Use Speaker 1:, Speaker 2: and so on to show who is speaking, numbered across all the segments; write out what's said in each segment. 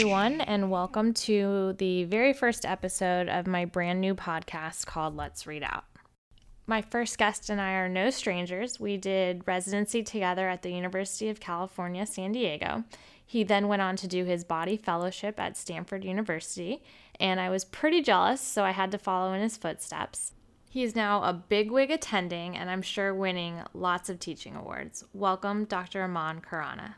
Speaker 1: everyone, and welcome to the very first episode of my brand new podcast called Let's Read Out. My first guest and I are no strangers. We did residency together at the University of California, San Diego. He then went on to do his body fellowship at Stanford University, and I was pretty jealous, so I had to follow in his footsteps. He is now a bigwig attending, and I'm sure winning lots of teaching awards. Welcome, Dr. Aman Khurana.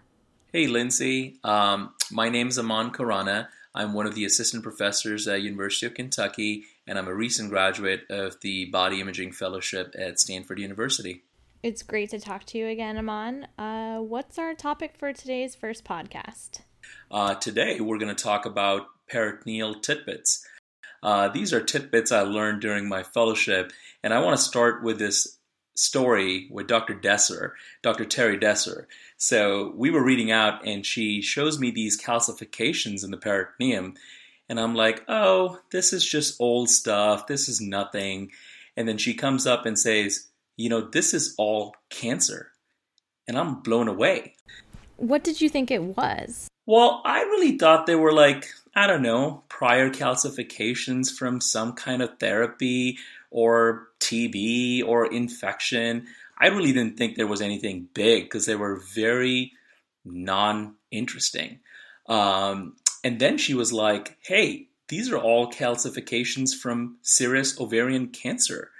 Speaker 2: Hey, Lindsay. Um, my name is Aman Khurana. I'm one of the assistant professors at University of Kentucky, and I'm a recent graduate of the Body Imaging Fellowship at Stanford University.
Speaker 1: It's great to talk to you again, Aman. Uh, what's our topic for today's first podcast?
Speaker 2: Uh, today, we're going to talk about peritoneal tidbits. Uh, these are tidbits I learned during my fellowship, and I want to start with this story with Dr. Desser, Dr. Terry Desser. So we were reading out, and she shows me these calcifications in the peritoneum, and I'm like, oh, this is just old stuff. This is nothing. And then she comes up and says, you know, this is all cancer. And I'm blown away.
Speaker 1: What did you think it was?
Speaker 2: Well, I really thought they were like, I don't know, prior calcifications from some kind of therapy or TB or infection. I really didn't think there was anything big because they were very non interesting. Um, and then she was like, hey, these are all calcifications from serous ovarian cancer.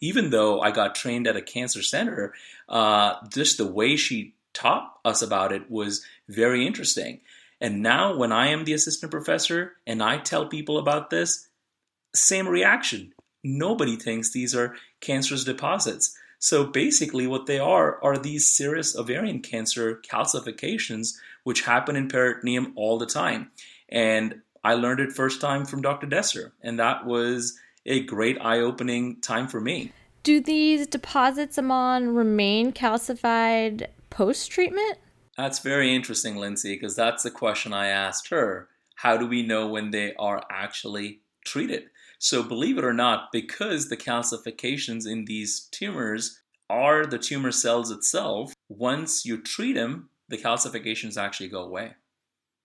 Speaker 2: Even though I got trained at a cancer center, uh, just the way she taught us about it was very interesting. And now, when I am the assistant professor and I tell people about this, same reaction. Nobody thinks these are cancerous deposits. So basically, what they are are these serous ovarian cancer calcifications, which happen in peritoneum all the time. And I learned it first time from Dr. Desser, and that was a great eye opening time for me.
Speaker 1: Do these deposits, Aman, remain calcified post treatment?
Speaker 2: That's very interesting, Lindsay, because that's the question I asked her. How do we know when they are actually treated? So, believe it or not, because the calcifications in these tumors are the tumor cells itself, once you treat them, the calcifications actually go away.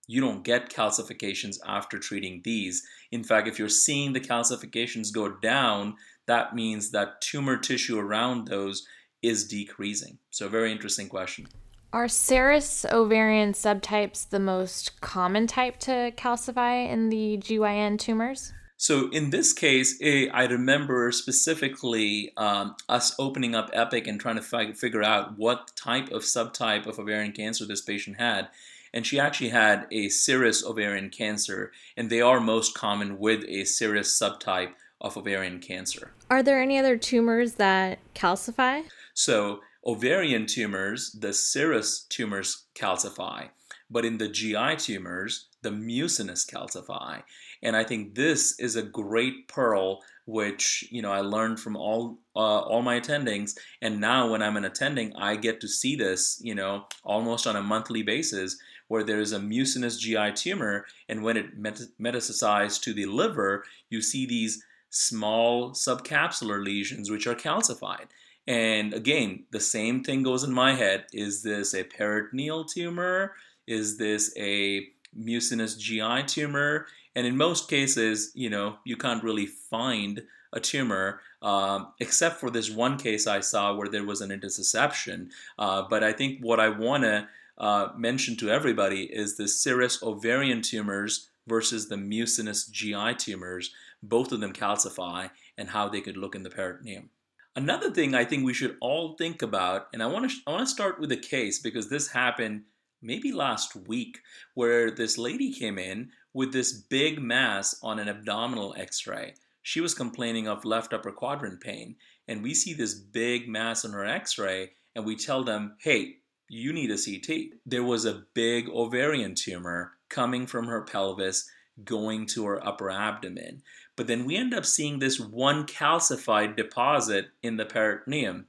Speaker 2: You don't get calcifications after treating these. In fact, if you're seeing the calcifications go down, that means that tumor tissue around those is decreasing. So, very interesting question.
Speaker 1: Are serous ovarian subtypes the most common type to calcify in the GYN tumors?
Speaker 2: So in this case, eh, I remember specifically um, us opening up Epic and trying to fi- figure out what type of subtype of ovarian cancer this patient had. And she actually had a serous ovarian cancer, and they are most common with a serous subtype of ovarian cancer.
Speaker 1: Are there any other tumors that calcify?
Speaker 2: So, ovarian tumors, the serous tumors calcify, but in the GI tumors, the mucinous calcify. And I think this is a great pearl, which you know I learned from all uh, all my attendings, and now when I'm an attending, I get to see this, you know, almost on a monthly basis, where there is a mucinous GI tumor, and when it met- metastasizes to the liver, you see these small subcapsular lesions which are calcified. And again, the same thing goes in my head: is this a peritoneal tumor? Is this a mucinous GI tumor? And in most cases, you know, you can't really find a tumor, um, except for this one case I saw where there was an intussusception. Uh, but I think what I want to uh, mention to everybody is the serous ovarian tumors versus the mucinous GI tumors. Both of them calcify and how they could look in the peritoneum. Another thing I think we should all think about, and I want to I want to start with a case because this happened maybe last week, where this lady came in with this big mass on an abdominal x ray. She was complaining of left upper quadrant pain, and we see this big mass on her x ray, and we tell them, hey, you need a CT. There was a big ovarian tumor coming from her pelvis going to her upper abdomen. But then we end up seeing this one calcified deposit in the peritoneum.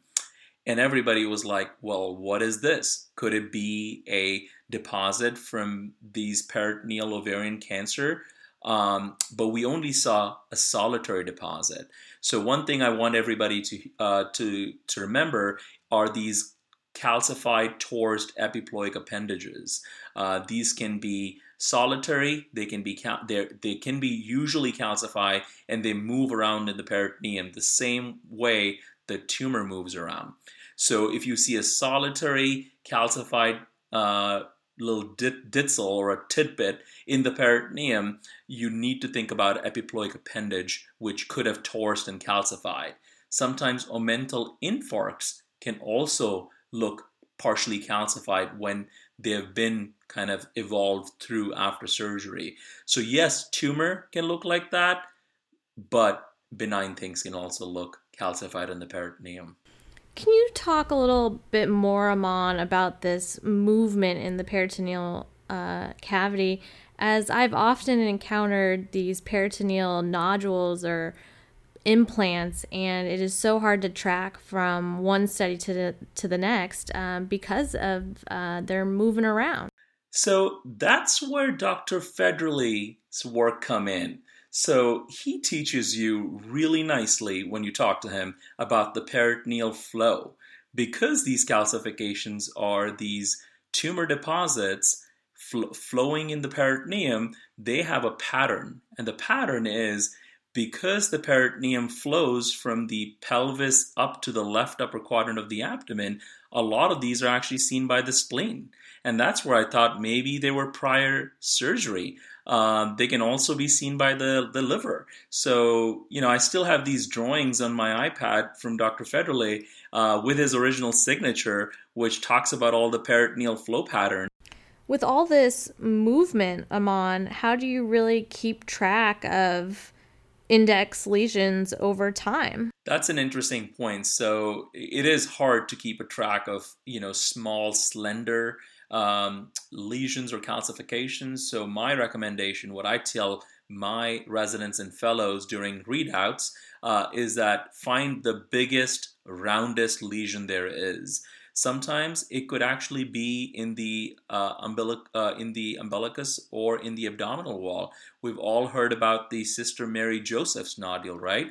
Speaker 2: And everybody was like, well, what is this? Could it be a deposit from these peritoneal ovarian cancer? Um, but we only saw a solitary deposit. So one thing I want everybody to uh, to to remember are these calcified torsed epiploic appendages. Uh, these can be solitary, they can be they can be usually calcified and they move around in the peritoneum the same way the tumor moves around. So if you see a solitary calcified uh, little dit- ditzel or a tidbit in the peritoneum, you need to think about epiploic appendage, which could have torsed and calcified. Sometimes omental infarcts can also look partially calcified when they have been kind of evolved through after surgery. So, yes, tumor can look like that, but benign things can also look calcified in the peritoneum.
Speaker 1: Can you talk a little bit more, Aman, about this movement in the peritoneal uh, cavity? As I've often encountered these peritoneal nodules or implants, and it is so hard to track from one study to the to the next um, because of uh, they're moving around.
Speaker 2: So that's where Dr. Federle's work come in. So he teaches you really nicely when you talk to him about the peritoneal flow. Because these calcifications are these tumor deposits fl- flowing in the peritoneum, they have a pattern. And the pattern is because the peritoneum flows from the pelvis up to the left upper quadrant of the abdomen, a lot of these are actually seen by the spleen. And that's where I thought maybe they were prior surgery. Um, they can also be seen by the, the liver. So, you know, I still have these drawings on my iPad from Dr. Federle uh, with his original signature, which talks about all the peritoneal flow pattern.
Speaker 1: With all this movement, Aman, how do you really keep track of index lesions over time?
Speaker 2: That's an interesting point. So it is hard to keep a track of, you know, small, slender um, lesions or calcifications. So, my recommendation, what I tell my residents and fellows during readouts, uh, is that find the biggest, roundest lesion there is. Sometimes it could actually be in the uh, umbilic, uh, in the umbilicus or in the abdominal wall. We've all heard about the Sister Mary Joseph's nodule, right?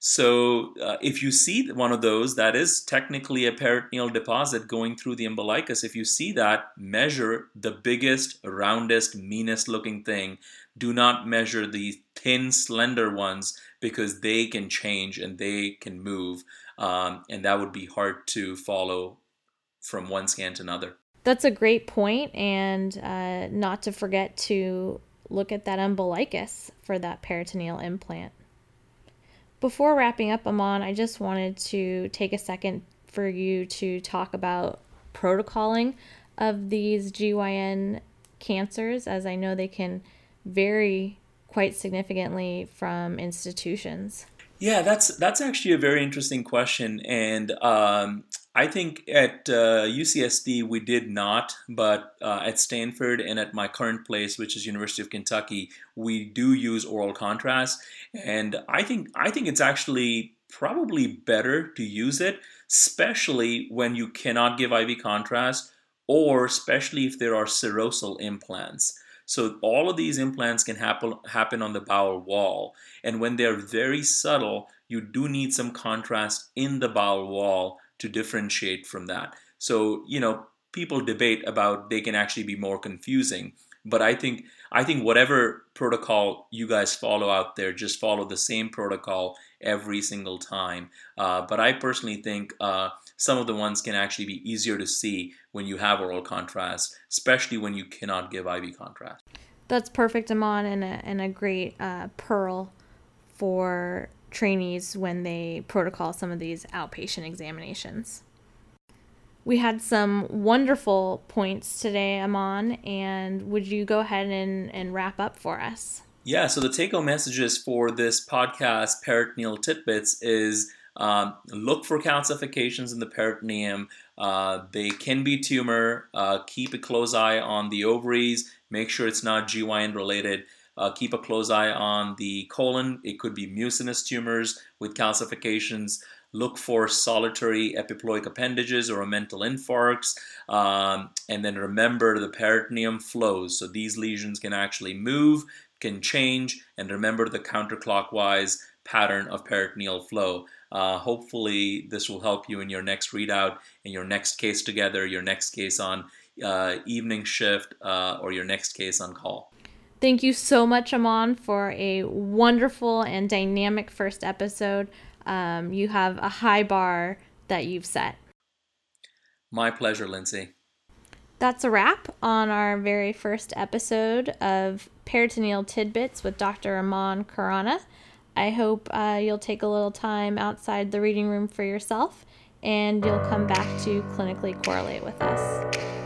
Speaker 2: So uh, if you see one of those, that is technically a peritoneal deposit going through the umbilicus. If you see that, measure the biggest, roundest, meanest looking thing. Do not measure the thin, slender ones because they can change and they can move. Um, and that would be hard to follow from one scan to another.
Speaker 1: That's a great point, and uh, not to forget to look at that umbilicus for that peritoneal implant. Before wrapping up, Aman, I just wanted to take a second for you to talk about protocoling of these GYN cancers, as I know they can vary quite significantly from institutions.
Speaker 2: Yeah, that's that's actually a very interesting question, and um, I think at uh, UCSD we did not, but uh, at Stanford and at my current place, which is University of Kentucky, we do use oral contrast, and I think I think it's actually probably better to use it, especially when you cannot give IV contrast, or especially if there are serosal implants. So all of these implants can happen happen on the bowel wall, and when they're very subtle, you do need some contrast in the bowel wall to differentiate from that. So, you know, people debate about they can actually be more confusing, but I think I think whatever protocol you guys follow out there, just follow the same protocol every single time. Uh, but I personally think uh, some of the ones can actually be easier to see when you have oral contrast, especially when you cannot give IV contrast.
Speaker 1: That's perfect, Aman, and a, and a great uh, pearl for trainees when they protocol some of these outpatient examinations. We had some wonderful points today, Aman, and would you go ahead and, and wrap up for us?
Speaker 2: Yeah, so the take home messages for this podcast, Peritoneal Tidbits, is um, look for calcifications in the peritoneum. Uh, they can be tumor. Uh, keep a close eye on the ovaries. Make sure it's not GYN related. Uh, keep a close eye on the colon. It could be mucinous tumors with calcifications. Look for solitary epiploic appendages or omental infarcts. Um, and then remember the peritoneum flows. So these lesions can actually move, can change, and remember the counterclockwise pattern of peritoneal flow. Uh, hopefully, this will help you in your next readout, in your next case together, your next case on uh, evening shift uh, or your next case on call.
Speaker 1: Thank you so much, Aman, for a wonderful and dynamic first episode. Um, you have a high bar that you've set.
Speaker 2: My pleasure, Lindsay.
Speaker 1: That's a wrap on our very first episode of Peritoneal Tidbits with Dr. Aman Khurana. I hope uh, you'll take a little time outside the reading room for yourself and you'll come back to clinically correlate with us.